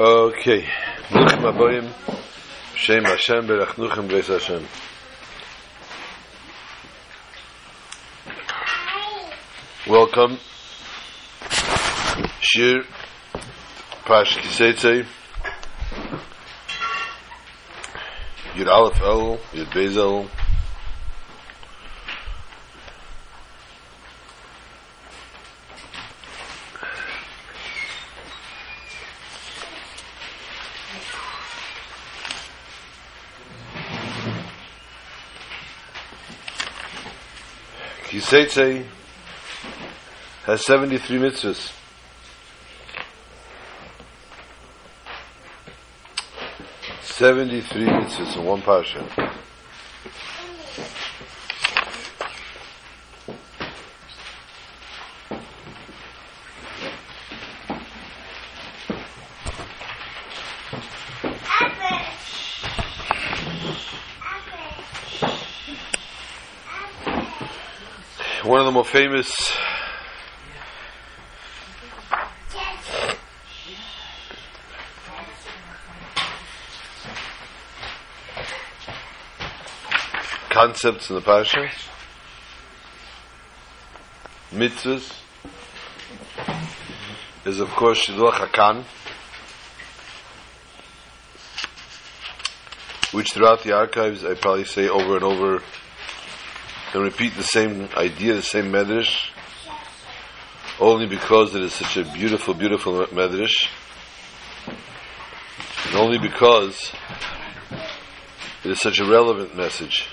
אוקיי, ברוכים הבאים, שם השם ולחנוכם גרייס השם. Welcome, שיר פרש כיסייצי, יד א' אל, יד בייז אל, Kiseitze has 73 mitzvahs. Seventy-three mitzvahs in one parsha. One of the more famous. Concepts in the Parsha, mitzvahs, is of course Shiluach HaKan, which throughout the archives I probably say over and over and repeat the same idea, the same medrash, only because it is such a beautiful, beautiful medrash, and only because it is such a relevant message.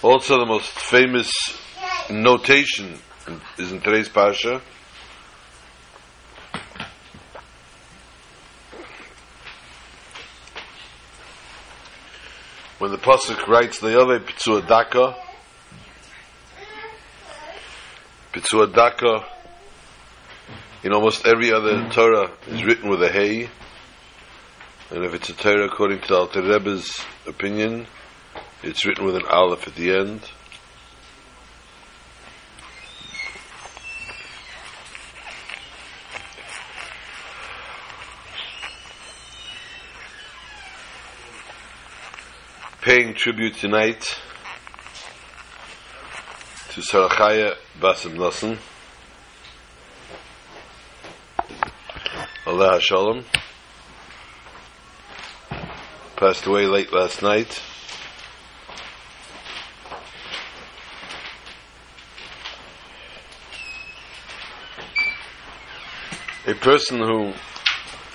Also, the most famous notation is in today's Parsha. When the Pasuk writes, Le'ove Pitzua Daka, Pitzua Daka, in almost every other Torah is written with a Hey, and if it's a Torah according to Alter Rebbe's opinion, it's written with an aleph at the end. Paying tribute tonight to Sarachaya Basim Nassim. Allah Shalom. Passed away late last night. a person who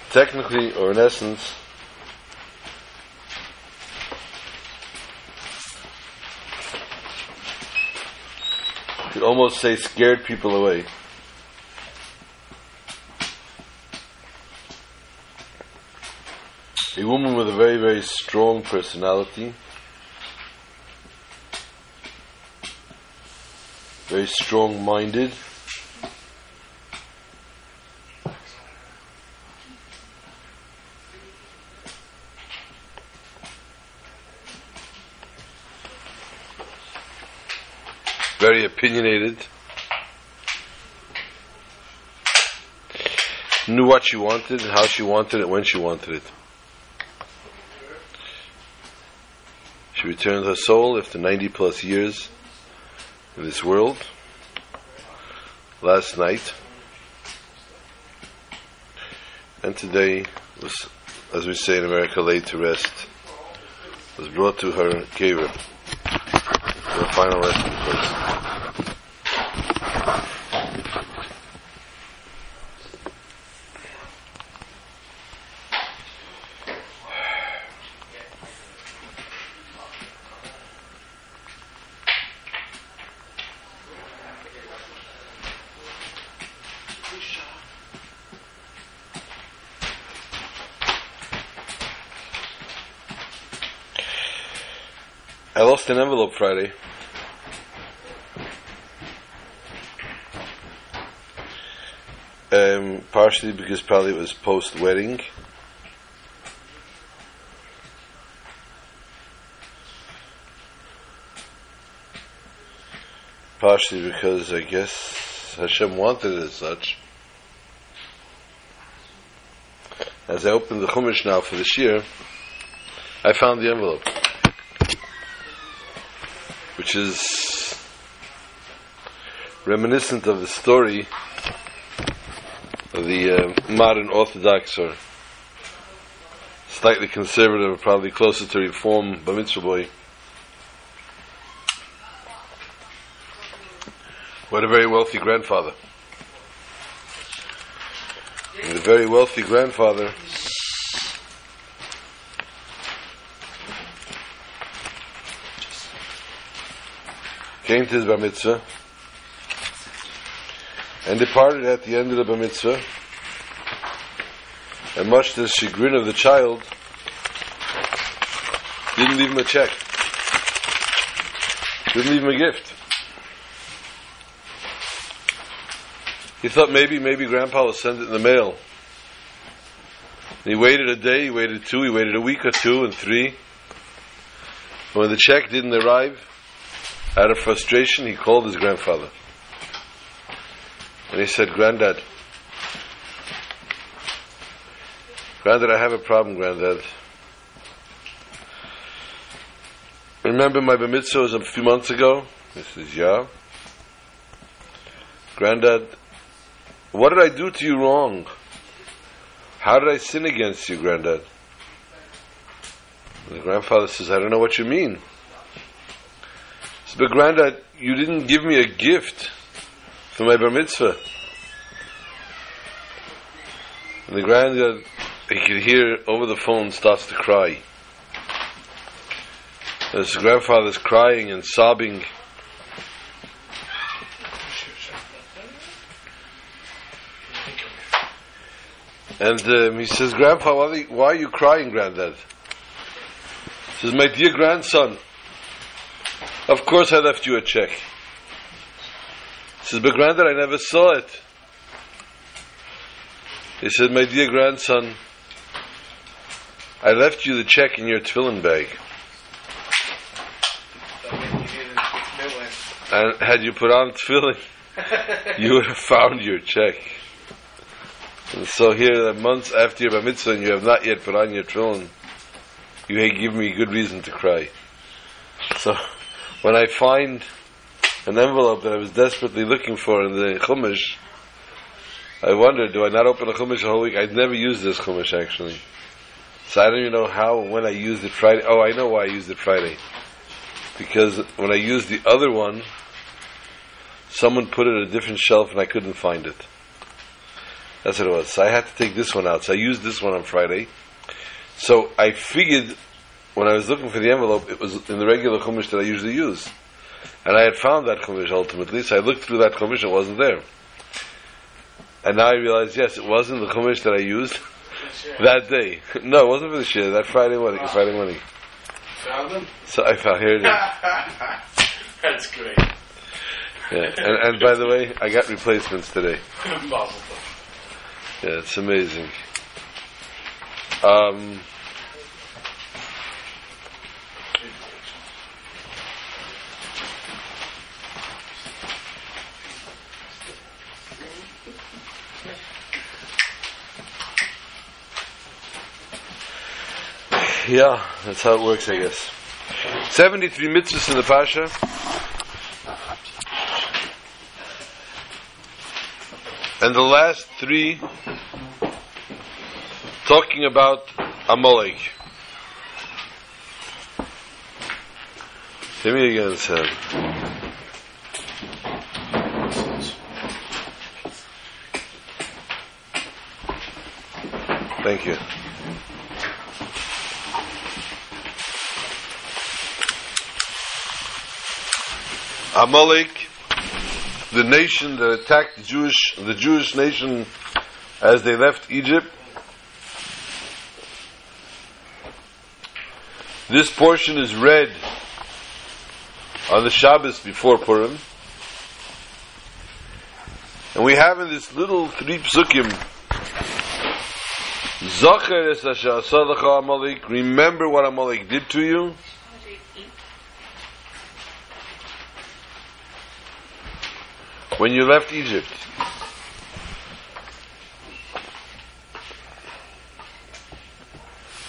technically or in essence could almost say scared people away. A woman with a very, very strong personality, very strong minded. very opinionated, knew what she wanted, how she wanted it, when she wanted it. She returned her soul after 90 plus years in this world last night. And today was, as we say in America, laid to rest, was brought to her kever, her final resting place. An envelope Friday. Um, partially because probably it was post wedding. partially because I guess Hashem wanted it as such. As I opened the Chumash now for this year, I found the envelope, which is reminiscent of the story of the uh, modern Orthodox or slightly conservative, probably closer to Reform, Bamitzvah boy. Who had a very wealthy grandfather. And a very wealthy grandfather came to his bar mitzvah and departed at the end of the bar mitzvah and much to the chagrin of the child didn't leave him a check. Didn't leave him a gift. He thought maybe maybe grandpa will send it in the mail. He waited a day he waited two he waited a week or two and three. When the check didn't arrive out of frustration he called his grandfather and he said granddad Granddad, I have a problem, Granddad. Remember my bar was a few months ago? This is yeah. Granddad, what did I do to you wrong? How did I sin against you, Granddad? The grandfather says, I don't know what you mean. But Granddad, you didn't give me a gift for my bar mitzvah. And the granddad he could hear over the phone starts to cry. His grandfather's crying and sobbing. And um, he says, Grandpa, why are, you, why are you crying, Granddad? He says, My dear grandson, of course I left you a check. He says, But Granddad, I never saw it. He said, My dear grandson, I left you the check in your tefillin bag. And had you put on tefillin, you would have found your check. And so here, months after your bar mitzvah, and you have not yet put on your tefillin, you have given me good reason to cry. So, when I find an envelope that I was desperately looking for in the Chumash, I wonder, do I not open a Chumash a whole week? I'd never used this Chumash actually. So I don't even know how when I used it Friday. Oh, I know why I used it Friday. Because when I used the other one, someone put it on a different shelf and I couldn't find it. That's what it was. So I had to take this one out. So I used this one on Friday. So I figured when I was looking for the envelope, it was in the regular chumash that I usually use. And I had found that chumash ultimately, so I looked through that chumash, it wasn't there. And now I realize, yes, it wasn't the chumash that I used that day. No, it wasn't for the share. That Friday morning. Friday morning. Found them? So I found here it is. That's great. Yeah. And, and by the way, I got replacements today. Yeah, it's amazing. Um, yeah, that's how it works, I guess. 73 mitzvahs in the Parsha. And the last three talking about Amalek. Give me again, Sam. Thank you. Amalek, the nation that attacked the Jewish, the Jewish nation as they left Egypt. This portion is read on the Shabbos before Purim. And we have in this little three psukim, Zacher es Amalek, remember what Amalek did to you. When you left Egypt.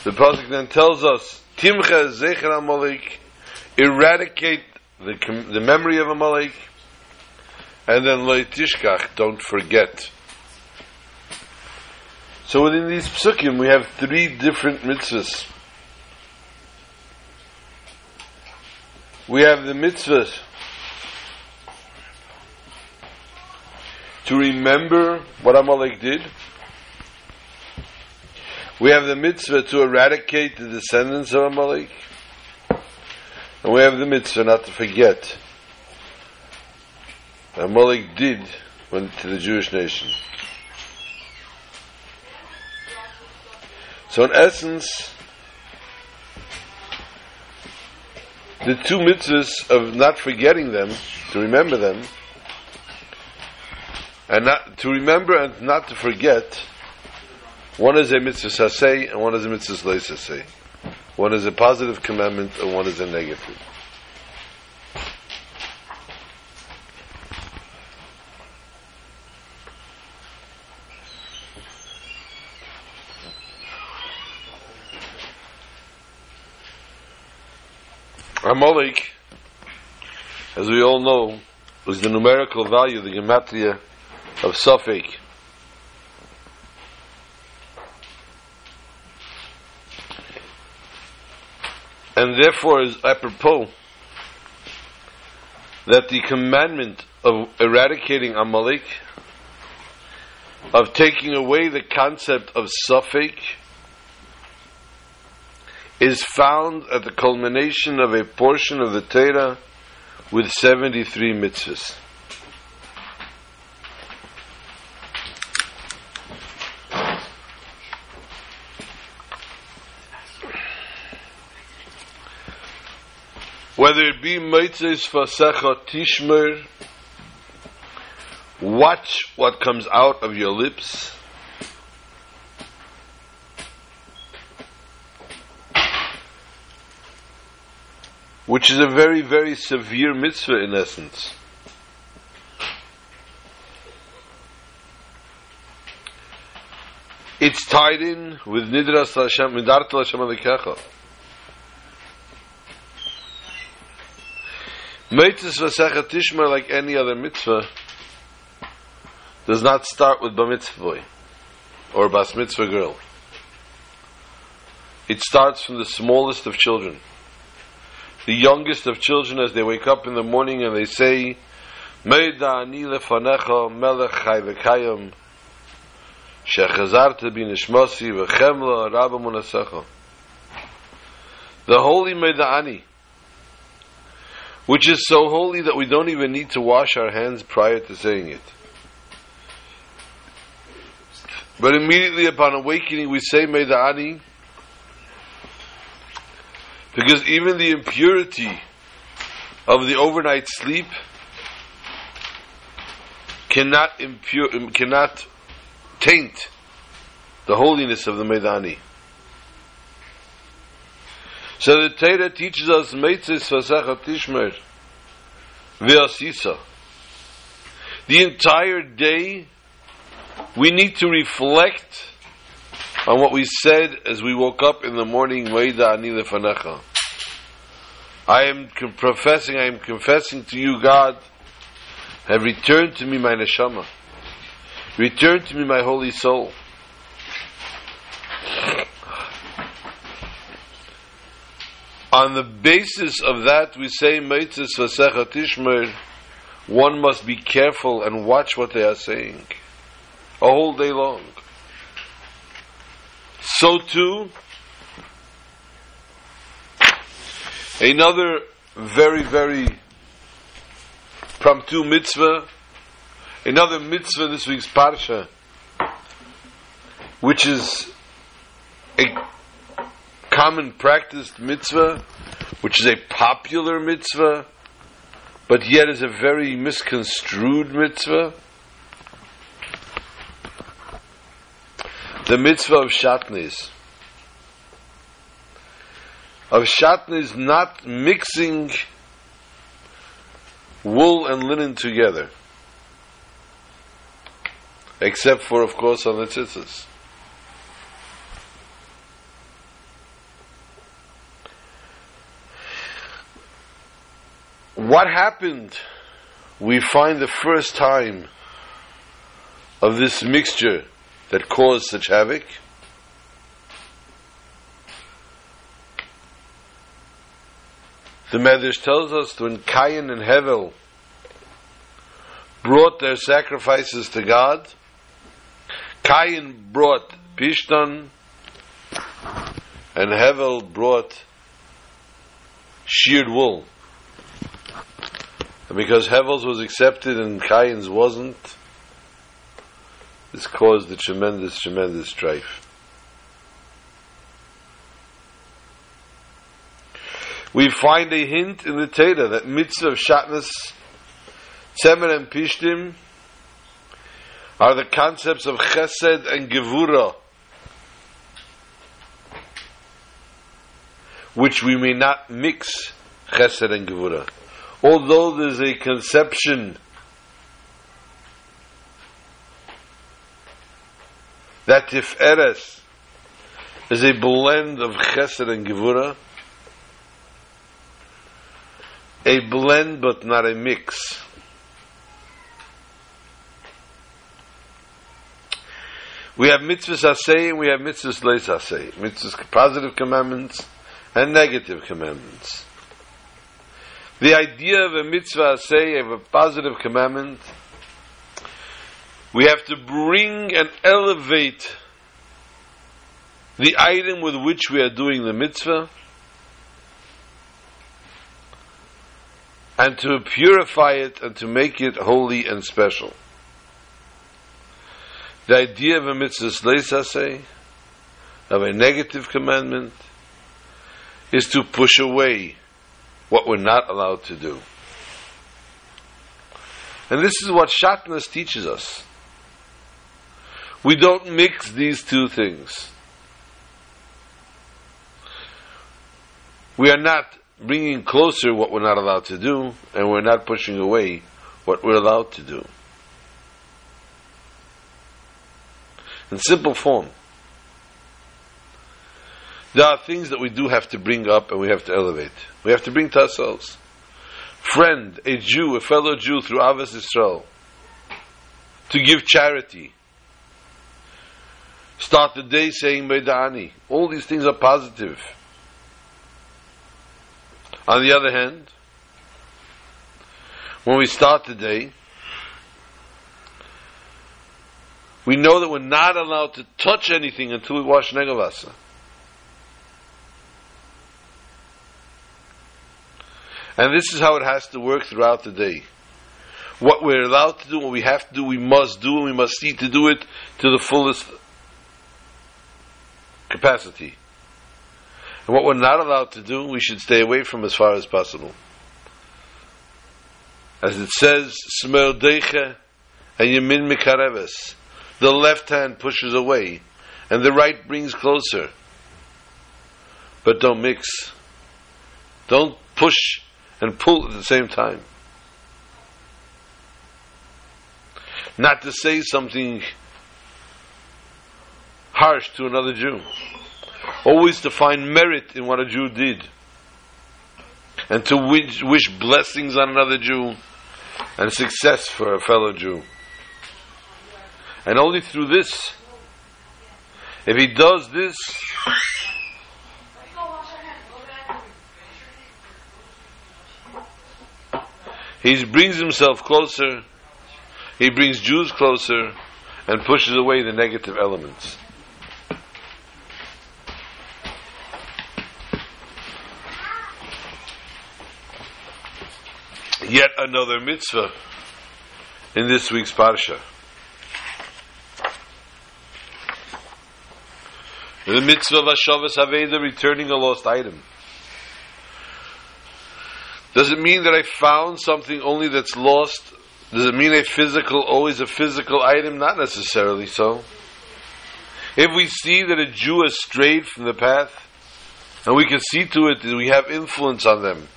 The Pasuk then tells us, Timcha Zecher Amalek, eradicate the, the memory of Amalek, and then Leitishkach, don't forget. So within these psukim, we have three different mitzvahs. We have the mitzvah to remember what Amalek did. We have the mitzvah to eradicate the descendants of Amalek. And we have the mitzvah not to forget what Amalek did when, to the Jewish nation. So in essence, the two mitzvahs of not forgetting them, to remember them, and not to remember and not to forget, one is a mitzvah saseh and one is a mitzvah leisaseh. One is a positive commandment and one is a negative. Amalek, as we all know, was the numerical value, of the gematria of safek. And therefore is apropos that the commandment of eradicating Amalek, of taking away the concept of safek, is found at the culmination of a portion of the Torah with 73 mitzvahs. Whether it be mitzvahs fasecha tishmer, watch what comes out of your lips, which is a very, very severe mitzvah in essence. It's tied in with Nidras Hashem, Midart Hashem Alikecha. Mitzvah Vasechet Tishmer, like any other mitzvah, does not start with Bar Mitzvah boy or Bas Mitzvah girl. It starts from the smallest of children. The youngest of children as they wake up in the morning and they say, Meida ani lefanecha melech chai v'kayim shechazarta b'nishmosi v'chemla rabba munasecha The holy Meida ani which is so holy that we don't even need to wash our hands prior to saying it. But immediately upon awakening we say Meida ani because even the impurity of the overnight sleep cannot impure, cannot taint the holiness of the Medani. So the Torah teaches us Meitzis Vasachat Tishmer Ve'asisa. The entire day we need to reflect on what we said as we woke up in the morning, Meida ani lefanecha. I am professing, I am confessing to you, God, have returned to me my neshama. Return to me my holy soul. On the basis of that, we say, Meitzis Vasecha Tishmer, one must be careful and watch what they are saying. A whole day long. So too, another very, very promptu mitzvah, another mitzvah this week's parsha, which is a common practiced mitzvah, which is a popular mitzvah, but yet is a very misconstrued mitzvah. the mitzvah of shatnez. Of shatnez not mixing wool and linen together. except for, of course, on the tzitzis. What happened? We find the first time of this mixture that caused such havoc. The Medrash tells us when Cain and Hevel brought their sacrifices to God, Cain brought Pishtan, and Hevel brought sheared wool. And because Hevel's was accepted and Cain's wasn't, this caused a tremendous, tremendous strife. We find a hint in the Torah that mitzvah of shatnez, tzemer and pishtim are the concepts of chesed and gevura, which we may not mix chesed and gevura. Although there's a conception that if eres is a blend of chesed and gevura, a blend but not a mix. We have mitzvahs asay and we have mitzvahs leis asay. Mitzvahs positive commandments and negative commandments. The idea of a mitzvah say, of a positive commandment, we have to bring and elevate the item with which we are doing the mitzvah and to purify it and to make it holy and special. The idea of a mitzvah leisase, of a negative commandment, is to push away what we're not allowed to do. And this is what Shatnez teaches us. We don't mix these two things. We are not bringing closer what we're not allowed to do, and we're not pushing away what we're allowed to do. In simple form, there are things that we do have to bring up and we have to elevate. We have to bring to ourselves. Friend, a Jew, a fellow Jew through Avos Israel, to give charity. Start the day saying Meidani. All these things are positive. On the other hand, when we start the day, we know that we're not allowed to touch anything until we wash Negavasa. And this is how it has to work throughout the day. What we're allowed to do, what we have to do, we must do, and we must see to do it to the fullest capacity. And what we're not allowed to do, we should stay away from as far as possible. As it says, Smer Deiche and Yemin Mikareves. The left hand pushes away, and the right brings closer. But don't mix. Don't push and pull at the same time. Not to say something harsh to another Jew always to find merit in what a Jew did, and to wish, wish blessings on another Jew and success for a fellow Jew. And only through this, if he does this, he brings himself closer, he brings Jews closer, and pushes away the negative elements. yet another mitzvah in this week's parsha. The mitzvah of Hashavas Haveda, returning a lost item. Does it mean that I found something only that's lost? Does it mean a physical, always a physical item? Not necessarily so. If we see that a Jew has strayed from the path, and we can see to it that we have influence on them,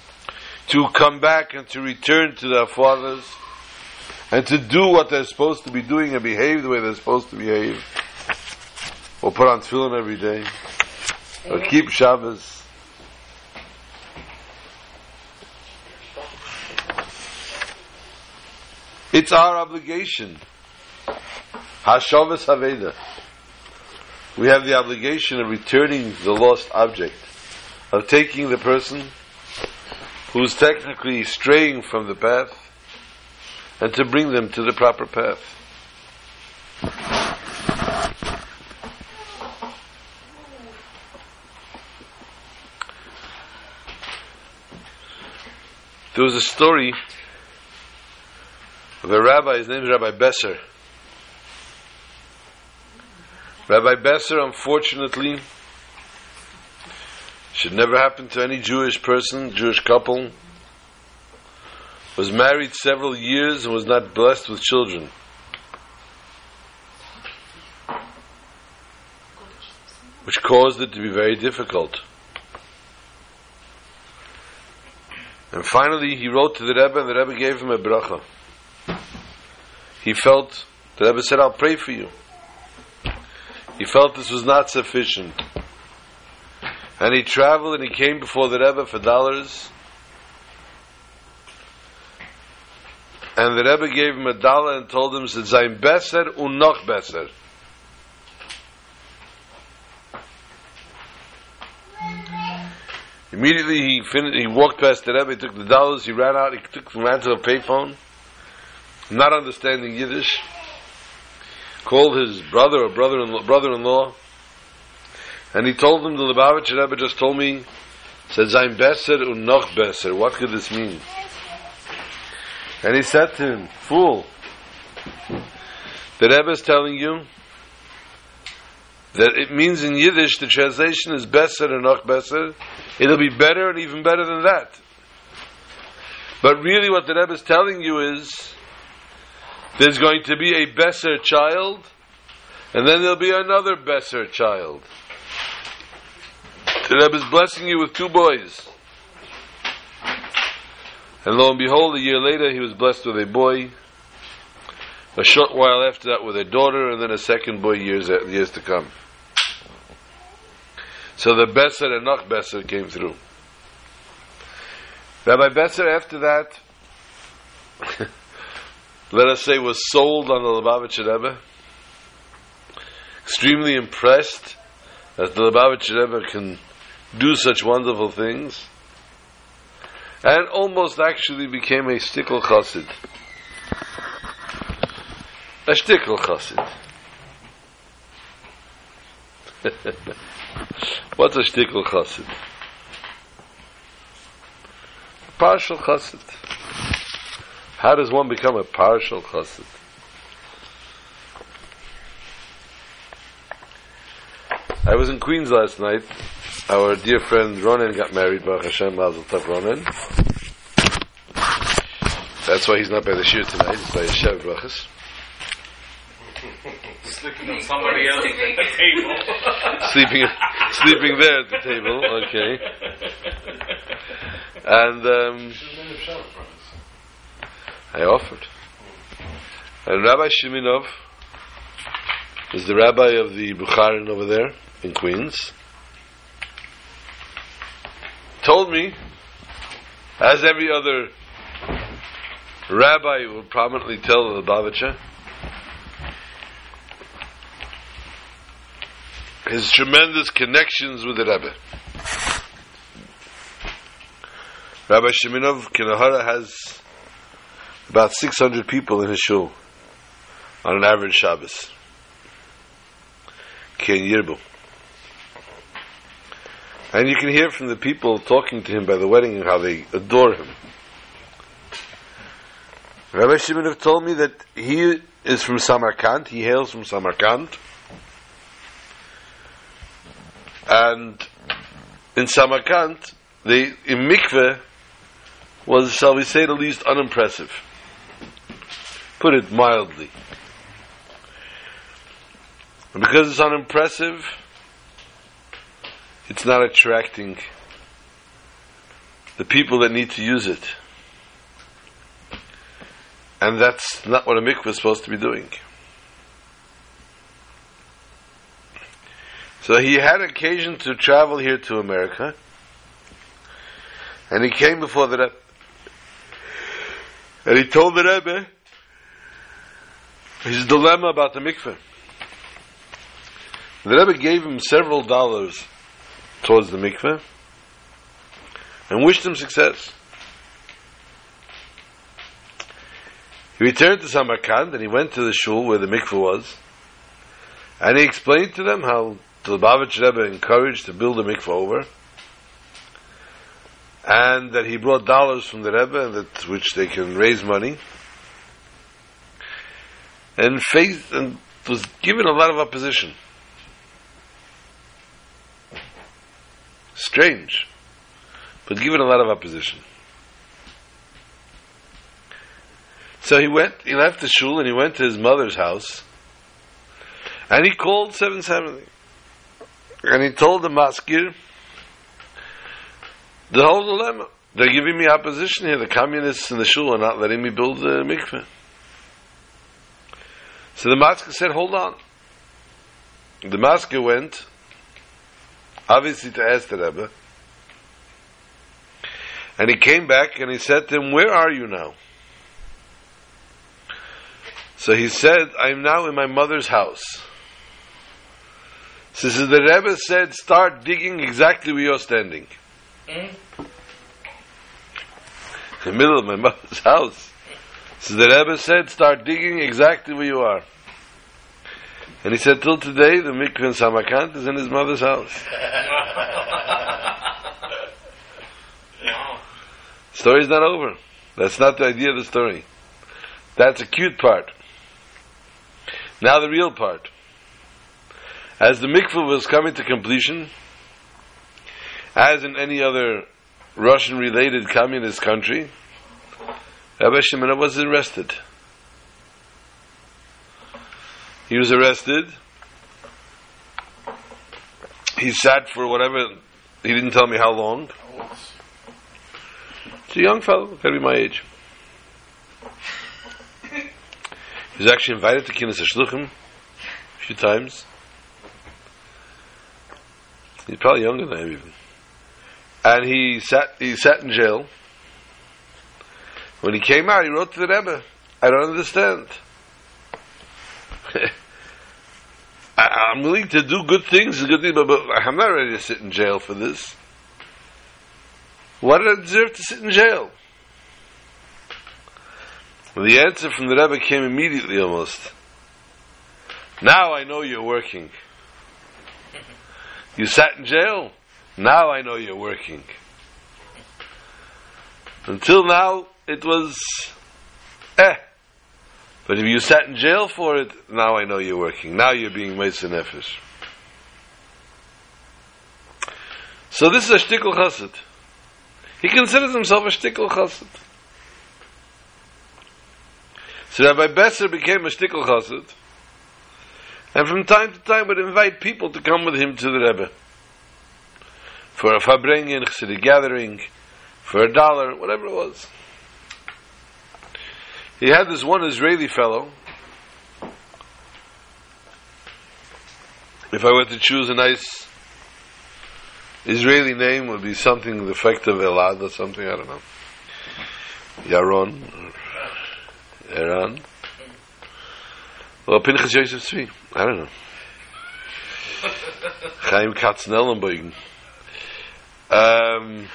to come back and to return to their fathers and to do what they're supposed to be doing and behave the way they're supposed to behave, or put on tefillin every day, or keep Shabbos. It's our obligation. Hashavas Haveda. We have the obligation of returning the lost object, of taking the person who's technically straying from the path and to bring them to the proper path. There was a story a rabbi, his name is Rabbi Besser. Rabbi Besser, unfortunately, should never happen to any Jewish person, Jewish couple, was married several years and was not blessed with children. Which caused it to be very difficult. And finally, he wrote to the Rebbe, and the Rebbe gave him a bracha. He felt, the Rebbe said, I'll pray for you. He felt this was not sufficient. And he traveled and he came before the Rebbe for dollars. And the Rebbe gave him a dollar and told him, said, Zayin beser und noch beser. Immediately he finished, he walked past the Rebbe, he took the dollars, he ran out, he took, ran to a payphone, not understanding Yiddish, called his brother or brother-in-law, brother-in-law, and he told him the Lubavitcher Rebbe just told me, said Zayin beser und noch beser. What could this mean? And he said to him, Fool, the Rebbe is telling you that it means in Yiddish, the translation is Besser and Noch Besser. It'll be better and even better than that. But really what the Rebbe is telling you is there's going to be a Besser child and then there'll be another Besser child. The Rebbe is blessing you with two boys. And lo and behold, a year later, he was blessed with a boy. A short while after that, with a daughter, and then a second boy years years to come. So the Besser and Noch Besser came through. Rabbi Besser, after that, let us say, was sold on the Lubavitcher Rebbe. Extremely impressed that the Lubavitcher Rebbe can do such wonderful things and almost actually became a shtickle chassid. A shtickle chassid. What's a shtickle chassid? Partial chassid. How does one become a partial chassid? I was in Queens last night our dear friend Ronan got married, Baruch Hashem, Mazel Tov Ronan. That's why he's not by the shir tonight, he's by a Shev Brachas. Sleeping on somebody else at the table. sleeping, sleeping there at the table, okay. And, um, I offered. And Rabbi Shiminov is the rabbi of the Bukharian over there in Queens told me, as every other rabbi will prominently tell the Lubavitcher, his tremendous connections with the Rebbe. Rabbi Sheminov Kinahara has about 600 people in his shul on an average Shabbos. Ken Yirbu. And you can hear from the people talking to him by the wedding how they adore him. Rabbi Shimonov told me that he is from Samarkand, he hails from Samarkand. And in Samarkand, the in mikveh was, shall we say, the least unimpressive. Put it mildly. And because it's unimpressive, it's not attracting the people that need to use it. And that's not what a mikveh is supposed to be doing. So he had occasion to travel here to America, and he came before the Rebbe, and he told the Rebbe his dilemma about the mikveh. The Rebbe gave him several dollars towards the mikveh and wished him success. He returned to Samarkand and he went to the shul where the mikveh was and he explained to them how the Lubavitch Rebbe encouraged to build a mikveh over and that he brought dollars from the Rebbe and that which they can raise money and faced and was given a lot of opposition. Strange, but given a lot of opposition. So he went, he left the shul and he went to his mother's house and he called 770 and he told the mazkir the whole dilemma. They're giving me opposition here. The communists in the shul are not letting me build the mikveh. So the mazkir said, hold on. The mazkir went, obviously to ask the Rebbe, and he came back and he said to him, where are you now? So he said, I'm now in my mother's house. So the Rebbe said, start digging exactly where you're standing. Mm. In the middle of my mother's house. So the Rebbe said, start digging exactly where you are. And he said, till today, the mikveh in Samarkand is in his mother's house. Story's not over. That's not the idea of the story. That's a cute part. Now the real part. As the mikveh was coming to completion, as in any other Russian-related communist country, Rabbi Shimon was arrested. He was arrested. He sat for whatever, he didn't tell me how long. It's a young fellow, gotta be my age. He was actually invited to Kinus Shluchim a few times. He's probably younger than I am even. And he sat, he sat in jail. When he came out, he wrote to the Rebbe, I don't understand. I, am willing to do good things, good things, but, I'm not ready to sit in jail for this. Why did I deserve to sit in jail? Well, the answer from the Rebbe came immediately almost. Now I know you're working. You sat in jail. Now I know you're working. Until now, it was eh. But if you sat in jail for it, now I know you're working. Now you're being Mesa Nefesh. So this is a shtickle chassid. He considers himself a shtickle chassid. So Rabbi Besser became a shtickle chassid. And from time to time would invite people to come with him to the Rebbe. For a farbrengen, a gathering, for a dollar, whatever it was. He had this one Israeli fellow. If I were to choose a nice Israeli name, would be something the effect of Elad or something, I don't know. Yaron, Eran. Well, Pinchas Yosef Tzvi, I don't know. Chaim Katznellenbogen. Um,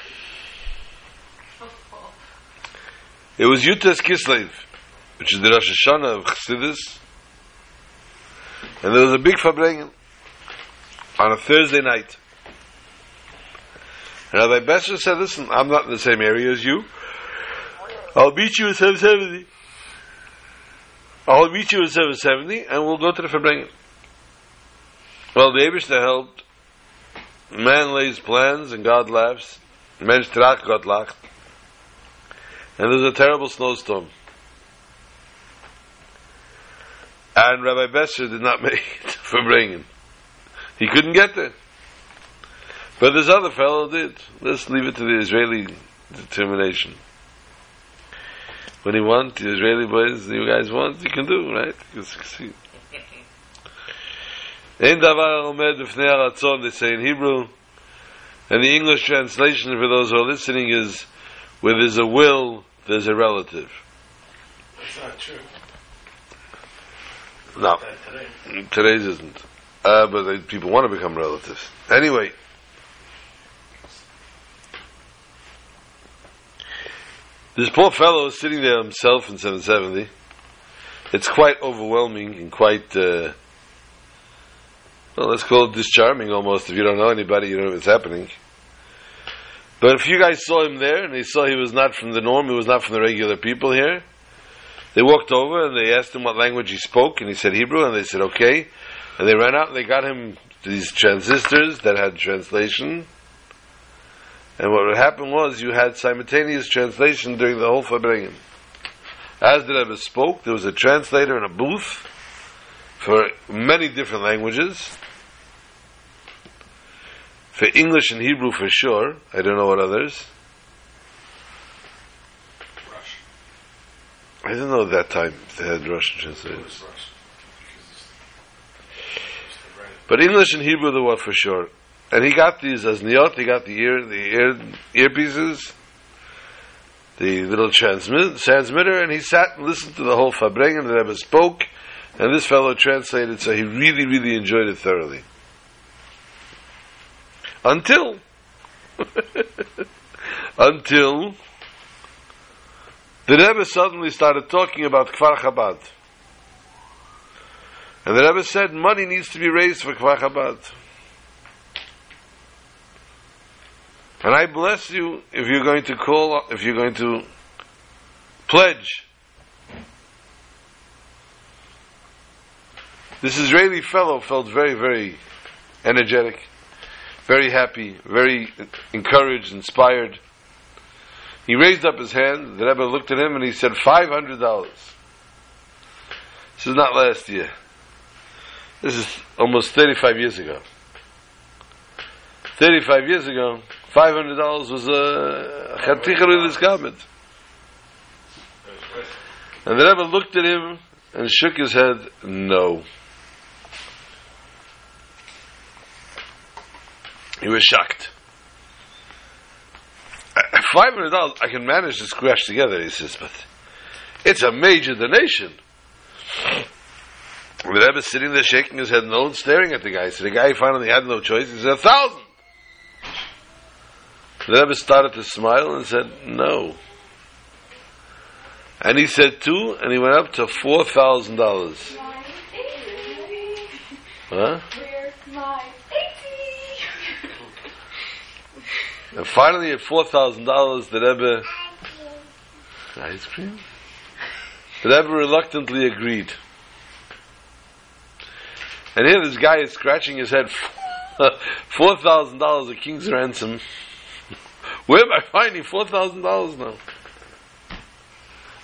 it was Yutas Kislev which is the Rosh Hashanah of Chassidus. And there was a big Fabrengen on a Thursday night. And Rabbi Besser said, listen, I'm not in the same area as you. I'll meet you at 770. I'll meet you at 770 and we'll go to the Fabrengen. Well, the Abishta helped. Man lays plans and God laughs. Mensch trach, God lacht. And there's a terrible snowstorm. and Rabbi Besser did not make it farbrengen. He couldn't get there. But this other fellow did. Let's leave it to the Israeli determination. When you want, the Israeli boys, you guys want, you can do, right? You can succeed. In davar עומד בפני they say in Hebrew, and the English translation for those who are listening is, where there's a will, there's a relative. That's not true. No, today's isn't. Uh, but they, people want to become relatives. Anyway. This poor fellow is sitting there himself in 770. It's quite overwhelming and quite, uh, well, let's call it discharming almost. If you don't know anybody, you don't know what's happening. But if you guys saw him there and they saw he was not from the norm, he was not from the regular people here, they walked over and they asked him what language he spoke, and he said Hebrew, and they said okay. And they ran out and they got him these transistors that had translation. And what would happen was you had simultaneous translation during the whole Farbrengen. As the Rebbe spoke, there was a translator in a booth for many different languages. For English and Hebrew for sure. I don't know what others. I didn't know at that time they had Russian translators. But English and Hebrew there were for sure. And he got these as niyot, he got the ear the ear earpieces, the little transmit, transmitter, and he sat and listened to the whole Fabreng and the Rebbe spoke, and this fellow translated, so he really, really enjoyed it thoroughly. Until until the Rebbe suddenly started talking about Kfar Chabad. And the Rebbe said money needs to be raised for Kfar Chabad. And I bless you if you're going to call, if you're going to pledge. This Israeli fellow felt very, very energetic, very happy, very encouraged, inspired. He raised up his hand, the Rebbe looked at him and he said, $500. This is not last year. This is almost 35 years ago. 35 years ago, $500 was a chaticha in this garment. And the Rebbe looked at him and shook his head, no. He was shocked. $500 I can manage to scratch together, he says, but it's a major donation. The Rebbe sitting there shaking his head no and staring at the guy. So the guy finally had no choice. He said, a thousand. The Rebbe started to smile and said, no. And he said two, and he went up to four thousand dollars. Huh? And finally, at four thousand dollars, the Rebbe ice cream. The Rebbe reluctantly agreed. And here, this guy is scratching his head. Four thousand dollars a king's ransom. Where am I finding four thousand dollars now?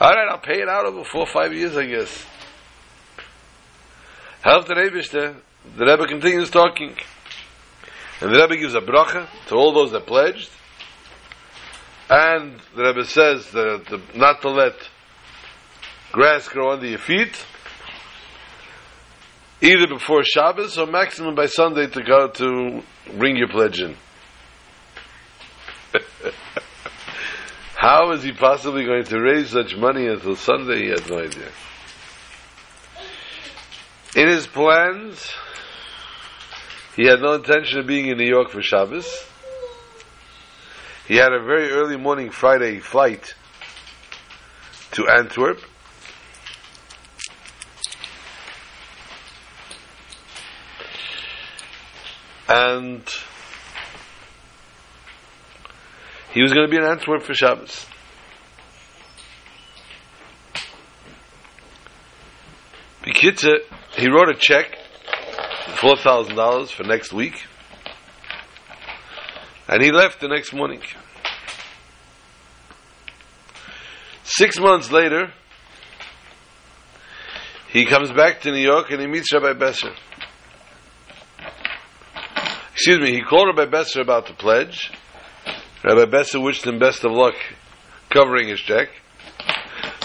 All right, I'll pay it out over four or five years, I guess. Help the Rebbe. The Rebbe continues talking. And the Rebbe gives a bracha to all those that pledged. And the Rebbe says that the, not to let grass grow under your feet, either before Shabbos or maximum by Sunday to go to bring your pledge in. How is he possibly going to raise such money until Sunday? He had no idea. In his plans, he had no intention of being in New York for Shabbos. He had a very early morning Friday flight to Antwerp. And he was going to be in Antwerp for Shabbos. Bekitze, he wrote a check four thousand dollars for next week, and he left the next morning. Six months later, he comes back to New York and he meets Rabbi Besser. Excuse me, he called Rabbi Besser about the pledge. Rabbi Besser wished him best of luck covering his check.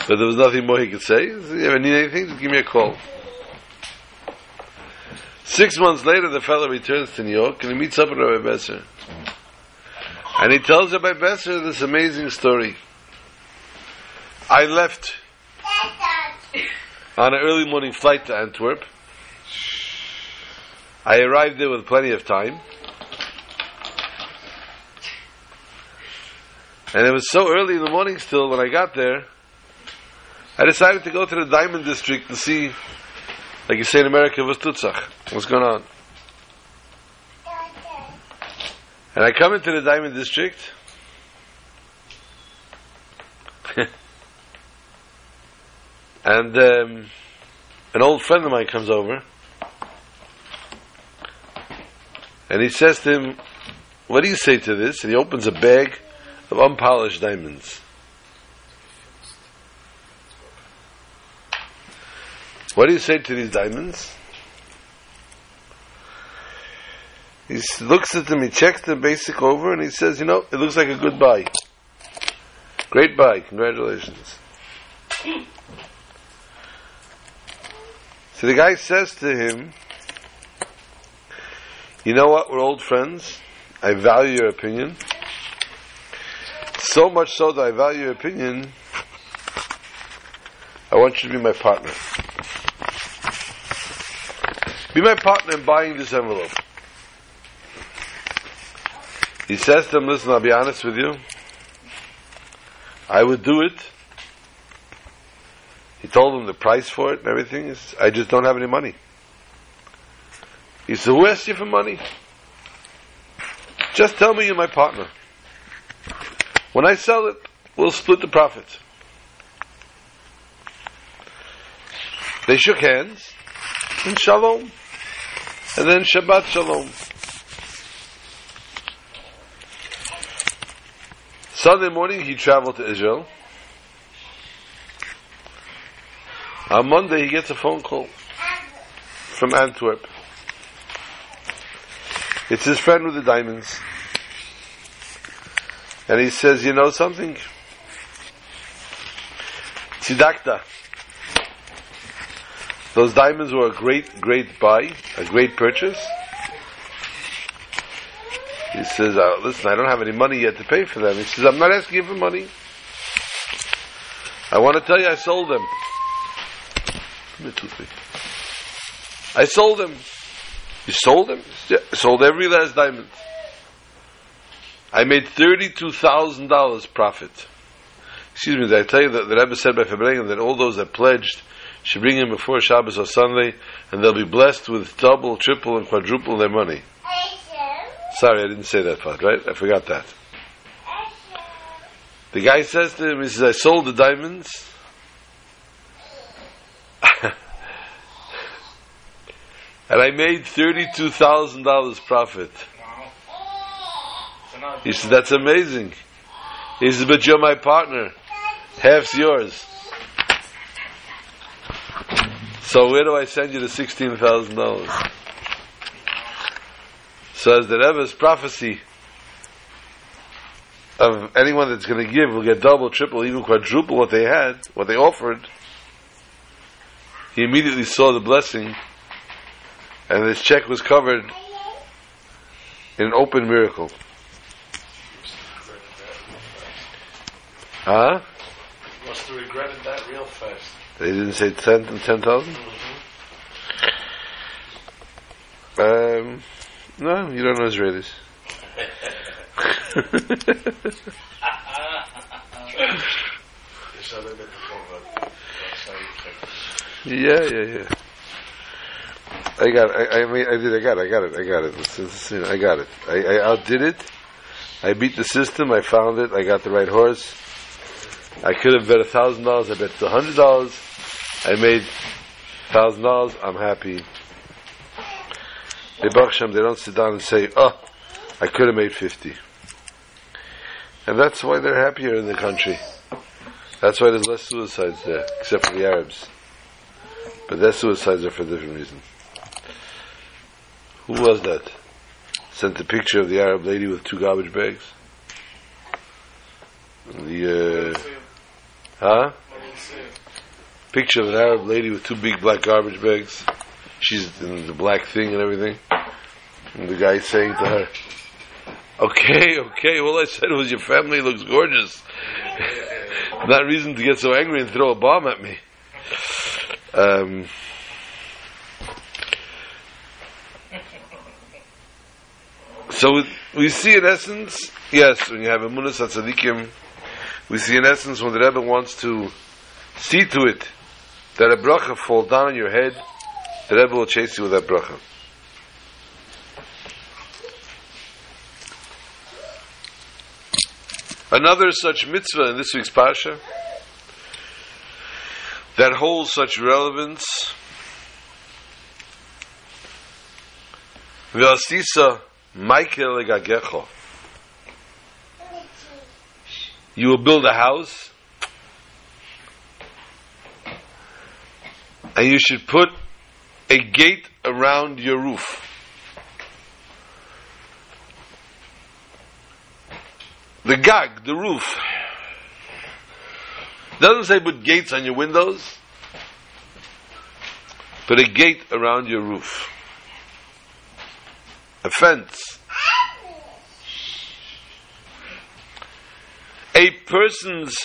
But there was nothing more he could say. He said, you ever need anything, just give me a call. Six months later, the fellow returns to New York and he meets up with Rabbi Besser. And he tells Rabbi Besser this amazing story. I left on an early morning flight to Antwerp. I arrived there with plenty of time. And it was so early in the morning still when I got there, I decided to go to the Diamond District to see, like you say in America, what's Tutzach, what's going on. And I come into the Diamond District, and um, an old friend of mine comes over, and he says to him, What do you say to this? And he opens a bag of unpolished diamonds. What do you say to these diamonds? He looks at them, he checks the basic over, and he says, You know, it looks like a good buy. Great buy, congratulations. So the guy says to him, You know what, we're old friends. I value your opinion. So much so that I value your opinion, I want you to be my partner. Be my partner in buying this envelope. He says to him, listen, I'll be honest with you. I would do it. He told him the price for it and everything. He says, I just don't have any money. He said, who asked you for money? Just tell me you're my partner. When I sell it, we'll split the profits. They shook hands, and shalom. And then Shabbat shalom. Sunday morning, he traveled to Israel. On Monday, he gets a phone call from Antwerp. It's his friend with the diamonds. And he says, you know something? Tzidakta. Those diamonds were a great, great buy, a great purchase. He says, uh, listen, I don't have any money yet to pay for them. He says, I'm not asking you for money. I want to tell you I sold them. I sold them. You sold them? Yeah, sold every last diamond. I made $32,000 profit. Excuse me, did I tell you that the Rebbe said by Farbrengen that all those that pledged should bring him before Shabbos or Sunday and they'll be blessed with double, triple, and quadruple their money. Sorry, I didn't say that part, right? I forgot that. The guy says to him, he says, I sold the diamonds. and I made $32,000 profit. He said, that's amazing. He says, but you're my partner. Half's yours. So where do I send you the $16,000? So as the Rebbe's prophecy of anyone that's going to give will get double, triple, even quadruple what they had, what they offered, he immediately saw the blessing and his check was covered in an open miracle. Huh? Must have regretted that real fast. They didn't say 10 and 10,000? Um, no, you don't know Israelis. Yeah, yeah, yeah. I got it. I, I mean, I did. I got it. I got it. I got it. It's- it's- you know, I got it. I, I outdid it. I beat the system. I found it. I got the right horse. I could have bet a thousand dollars. I bet a hundred dollars. I made thousand dollars. I'm happy. They Hashem, they don't sit down and say, "Oh, I could have made 50. And that's why they're happier in the country. That's why there's less suicides there, except for the Arabs. But their suicides are for a different reason. Who was that? Sent a picture of the Arab lady with two garbage bags. The uh, huh? It. picture of an Arab lady with two big black garbage bags. She's in the black thing and everything. And the guy saying to her, Okay, okay, all I said was your family looks gorgeous. Not reason to get so angry and throw a bomb at me. Um, so we, see in essence, yes, when you have a Munas Tzadikim, we see in essence when the Rebbe wants to see to it that a bracha fall down on your head, the Rebbe will chase you with that bracha. Another such mitzvah in this week's parsha that holds such relevance. V'asisa Maike legagecho. You will build a house, and you should put a gate around your roof. The gag, the roof. Doesn't say put gates on your windows. Put a gate around your roof. A fence. A person's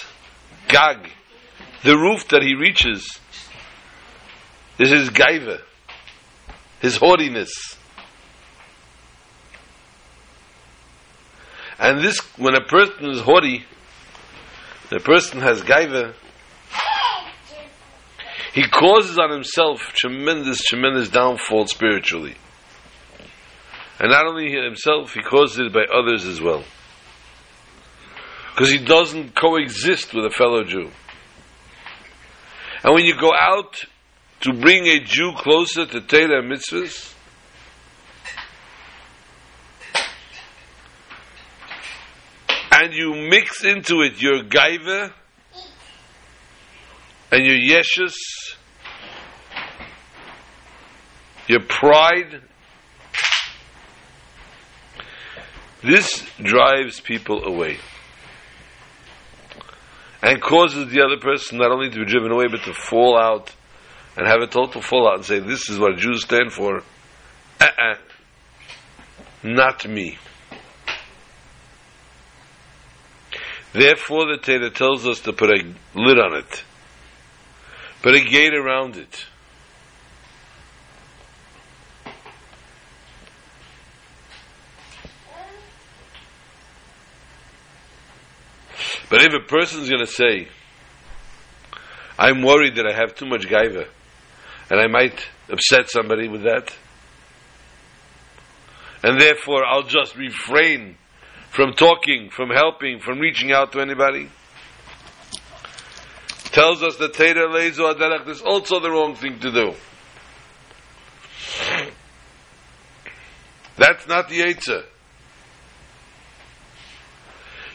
gag, the roof that he reaches, is his gaiva, his haughtiness. And this, when a person is haughty, the person has gaiva, he causes on himself tremendous, tremendous downfall spiritually. And not only himself, he causes it by others as well. Because he doesn't coexist with a fellow Jew. And when you go out to bring a Jew closer to Torah mitzvahs, and you mix into it your gaiva and your yeshus, your pride, this drives people away and causes the other person not only to be driven away but to fall out and have a total fallout and say, This is what Jews stand for. Uh-uh. Not me. Therefore, the Torah tells us to put a lid on it, put a gate around it. But if a person's going to say, I'm worried that I have too much gaiva, and I might upset somebody with that, and therefore I'll just refrain from talking, from helping, from reaching out to anybody. Tells us that Teda Lezo Adarach is also the wrong thing to do. That's not the Eitzah.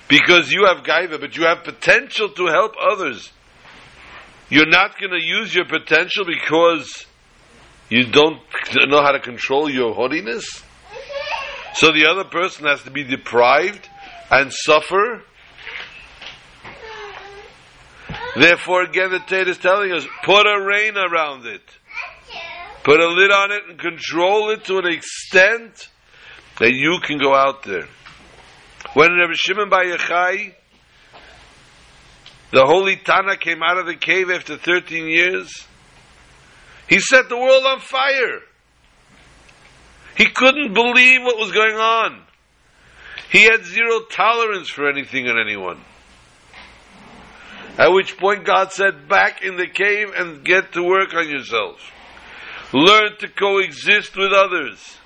Because you have gaiva, but you have potential to help others. You're not going to use your potential because you don't know how to control your haughtiness. So the other person has to be deprived and suffer. Therefore, again, the Torah is telling us, put a rein around it. Put a lid on it and control it to an extent that you can go out there. When Rabbi Shimon Bar Yochai, the holy Tana came out of the cave after 13 years, he set the world on fire. He couldn't believe what was going on. He had zero tolerance for anything and anyone. At which point God said, back in the cave and get to work on yourself. Learn to coexist with others.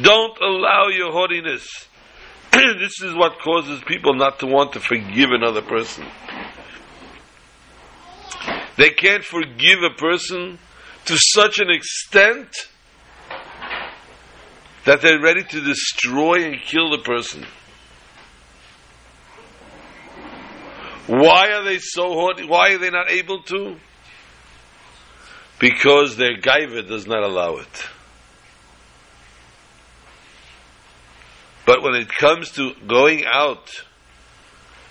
Don't allow your haughtiness. this is what causes people not to want to forgive another person. They can't forgive a person to such an extent that they're ready to destroy and kill the person. Why are they so haughty? Why are they not able to? Because their gaiva does not allow it. But when it comes to going out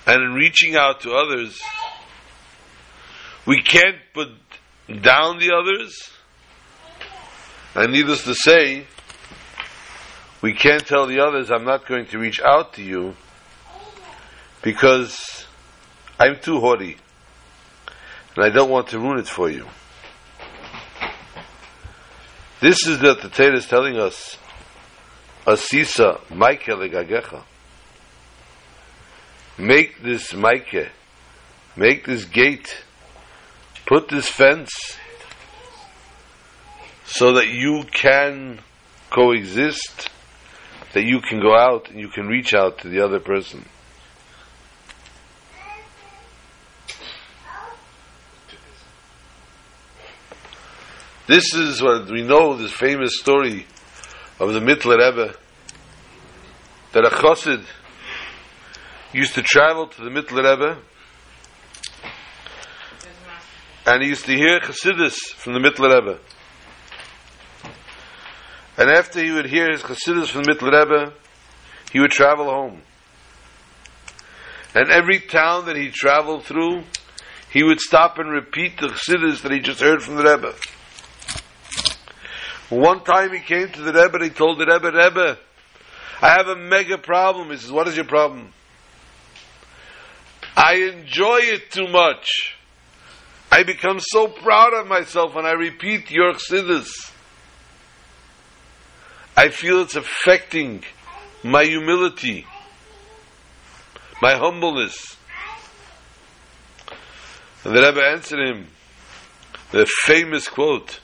and reaching out to others, We can't put down the others. And needless to say, we can't tell the others, I'm not going to reach out to you because I'm too haughty and I don't want to ruin it for you. This is what the Torah is telling us, Asisa Maike legagecha. Make this Maike, make this gate, put this fence, so that you can coexist, that you can go out and you can reach out to the other person. This is what we know, this famous story of the Mittler Rebbe, that a chassid used to travel to the Mittler Rebbe, and he used to hear chassidus from the Mittler Rebbe. And after he would hear his chassidus from the Mittler Rebbe, he would travel home. And every town that he traveled through, he would stop and repeat the chassidus that he just heard from the Rebbe. One time he came to the Rebbe and he told the Rebbe, Rebbe, I have a mega problem. He says, what is your problem? I enjoy it too much. I become so proud of myself when I repeat your chassidus. I feel it's affecting my humility, my humbleness. And the Rebbe answered him, the famous quote,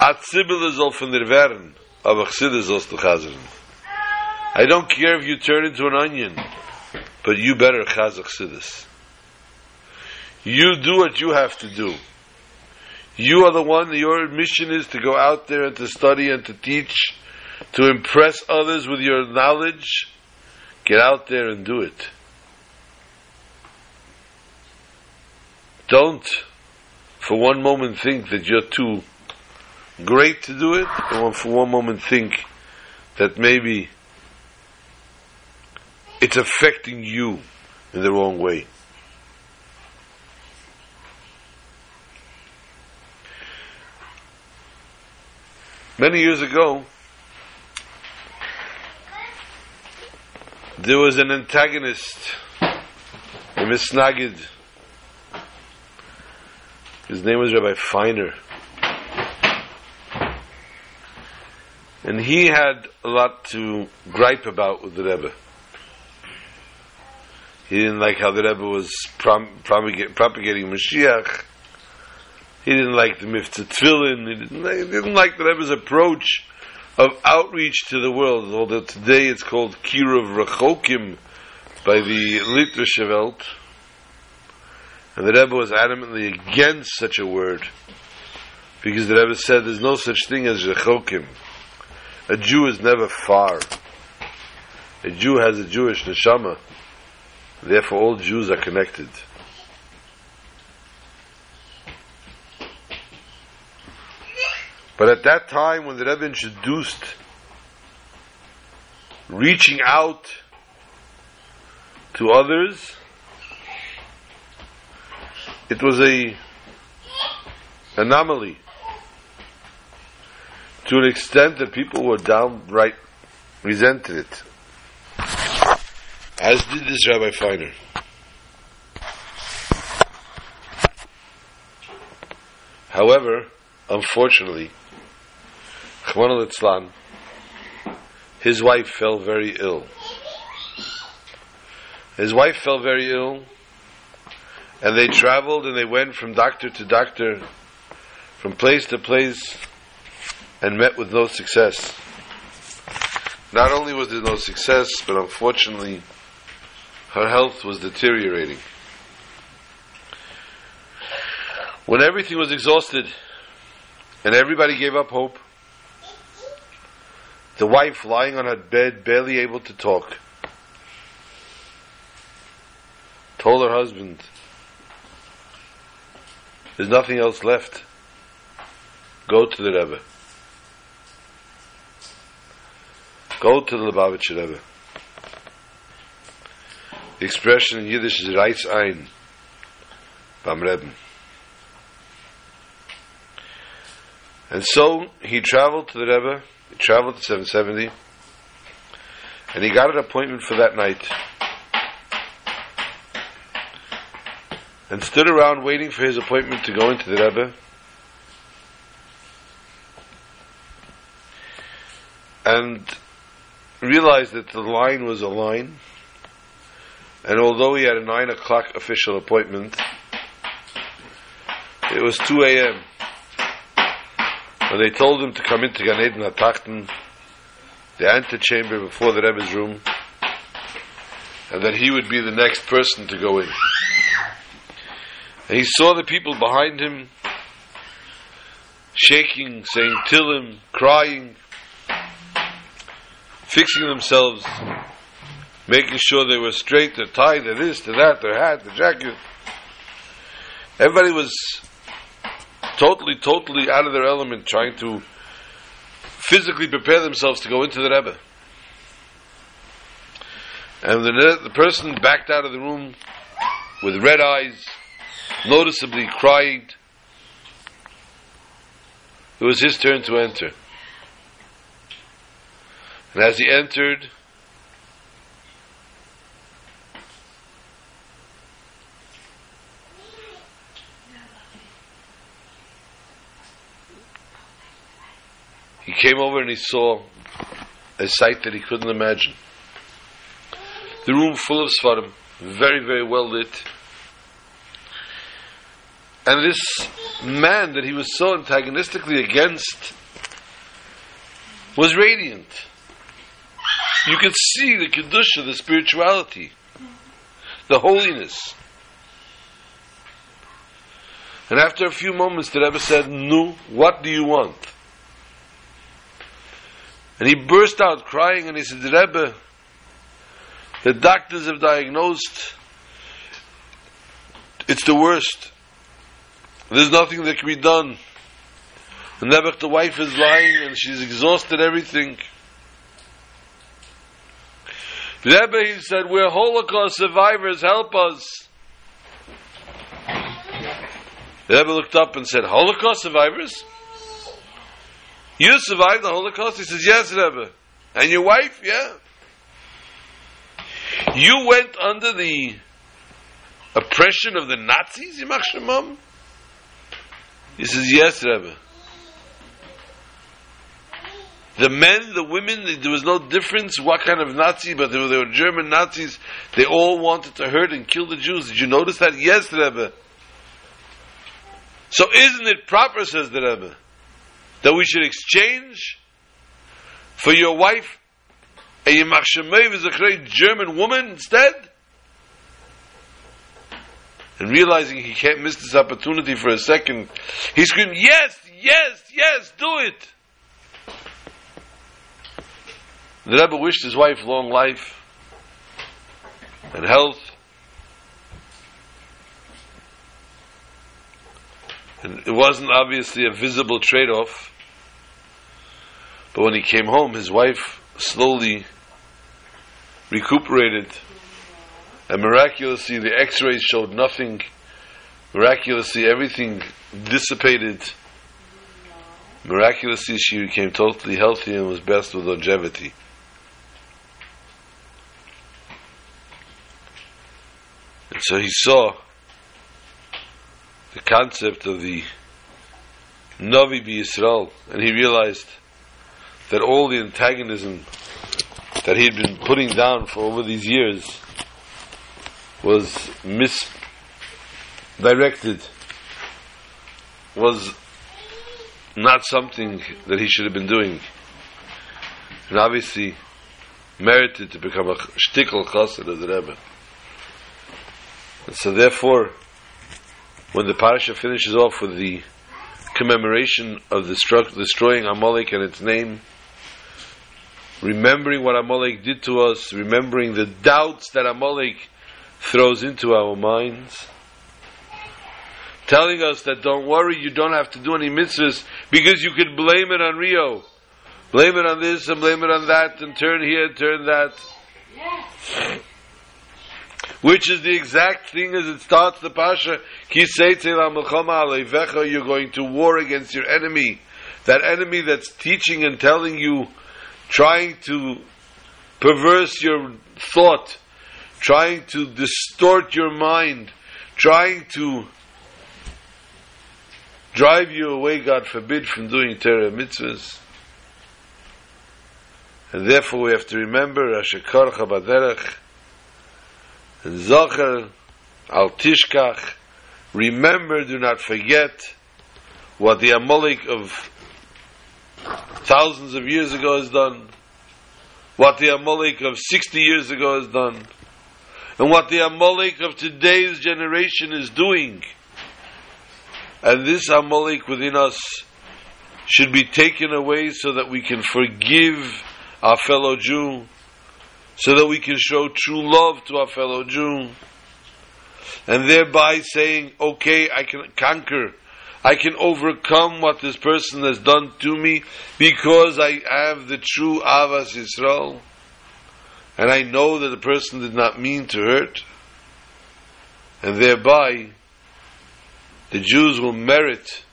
Atzibel soll von der Wern, aber Chassidus sollst du. I don't care if you turn into an onion, but you better chazar Chassidus. You do what you have to do. You are the one, your mission is to go out there and to study and to teach, to impress others with your knowledge. Get out there and do it. Don't for one moment think that you're too great to do it, or for one moment think that maybe it's affecting you in the wrong way. Many years ago, there was an antagonist, a misnagid. His name was Rabbi Feiner. And he had a lot to gripe about with the Rebbe. He didn't like how the Rebbe was prom- propagating Mashiach. He didn't like the Mitzvah Tefillin. He didn't like, he didn't like the Rebbe's approach of outreach to the world. Although today it's called Kiruv Rachokim by the Litvische. And the Rebbe was adamantly against such a word. Because the Rebbe said there's no such thing as Rachokim. A Jew is never far. A Jew has a Jewish neshama. Therefore, all Jews are connected. But at that time, when the Rebbe introduced reaching out to others, it was a anomaly to an extent that people were downright resented it. As did this Rabbi Feiner. However, unfortunately, Chwan al his wife fell very ill. His wife fell very ill, and they traveled and they went from doctor to doctor, from place to place, and met with no success. Not only was there no success, but unfortunately, her health was deteriorating. When everything was exhausted and everybody gave up hope, the wife lying on her bed, barely able to talk, told her husband, There's nothing else left. Go to the Rebbe. Go to the Lubavitcher Rebbe. The expression in Yiddish is Reis ein. beim Rebbe. And so he traveled to the Rebbe, he traveled to 770, and he got an appointment for that night. And stood around waiting for his appointment to go into the Rebbe. And realized that the line was a line. And although he had a 9 o'clock official appointment, it was 2 a.m. When they told him to come into Gan Eden HaTachten, the antechamber before the Rebbe's room, and that he would be the next person to go in. And he saw the people behind him shaking, saying Tillim, crying, fixing themselves, making sure they were straight, their tie, their this, their that, their hat, their jacket. Everybody was totally, totally out of their element, trying to physically prepare themselves to go into the Rebbe. And the, the person backed out of the room with red eyes, noticeably cried. It was his turn to enter. And as he entered, he came over and he saw a sight that he couldn't imagine. The room full of Svarim, very, very well lit. And this man that he was so antagonistically against was radiant. You could see the kedusha, the spirituality, the holiness. And after a few moments, the Rebbe said, "No, what do you want?" And he burst out crying, and he said, the "Rebbe, the doctors have diagnosed it's the worst. There's nothing that can be done. And Nebuch, the wife, is lying, and she's exhausted everything." Rebbe, he said, we're Holocaust survivors, help us. Rebbe looked up and said, Holocaust survivors? You survived the Holocaust? He says, yes, Rebbe. And your wife? Yeah. You went under the oppression of the Nazis, Yimach Shemam? He says, yes, Rebbe. The men, the women, there was no difference what kind of Nazi, but they were, they were German Nazis. They all wanted to hurt and kill the Jews. Did you notice that? Yes, Rebbe. So isn't it proper, says the Rebbe, that we should exchange for your wife a Yimach Shemev is a great German woman instead? And realizing he can't miss this opportunity for a second, he screamed, Yes, yes, yes, do it! The Rebbe wished his wife long life and health. And it wasn't obviously a visible trade off. But when he came home, his wife slowly recuperated. And miraculously, the x rays showed nothing. Miraculously, everything dissipated. Miraculously, she became totally healthy and was blessed with longevity. So he saw the concept of the Navi Yisrael, and he realized that all the antagonism that he had been putting down for over these years was misdirected, was not something that he should have been doing, and obviously merited to become a shtickle chassid of the Rebbe. And so therefore, when the parasha finishes off with the commemoration of the stru- destroying Amalek and its name, remembering what Amalek did to us, remembering the doubts that Amalek throws into our minds, telling us that don't worry, you don't have to do any mitzvahs because you could blame it on Rio. Blame it on this and blame it on that and turn here turn that. Yes. Which is the exact thing as it starts the Parsha, you're going to war against your enemy. That enemy that's teaching and telling you, trying to perverse your thought, trying to distort your mind, trying to drive you away, God forbid, from doing Torah mitzvahs. And therefore we have to remember Ashekar Chabaderech Zocher Al Tishkach. Remember, do not forget what the Amalek of thousands of years ago has done, what the Amalek of 60 years ago has done, and what the Amalek of today's generation is doing. And this Amalek within us should be taken away so that we can forgive our fellow Jew, so that we can show true love to our fellow Jew, and thereby saying, okay, I can conquer, I can overcome what this person has done to me because I have the true Avas Yisrael, and I know that the person did not mean to hurt, and thereby the Jews will merit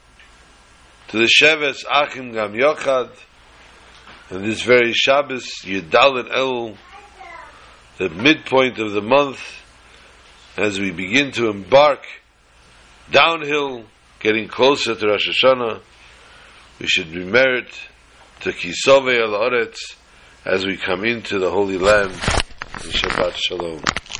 to the Sheves Achim Gam Yochad, and this very Shabbos, Yudal El, the midpoint of the month, as we begin to embark downhill, getting closer to Rosh Hashanah, we should be merit to Kisove al Oretz as we come into the Holy Land in Shabbat Shalom.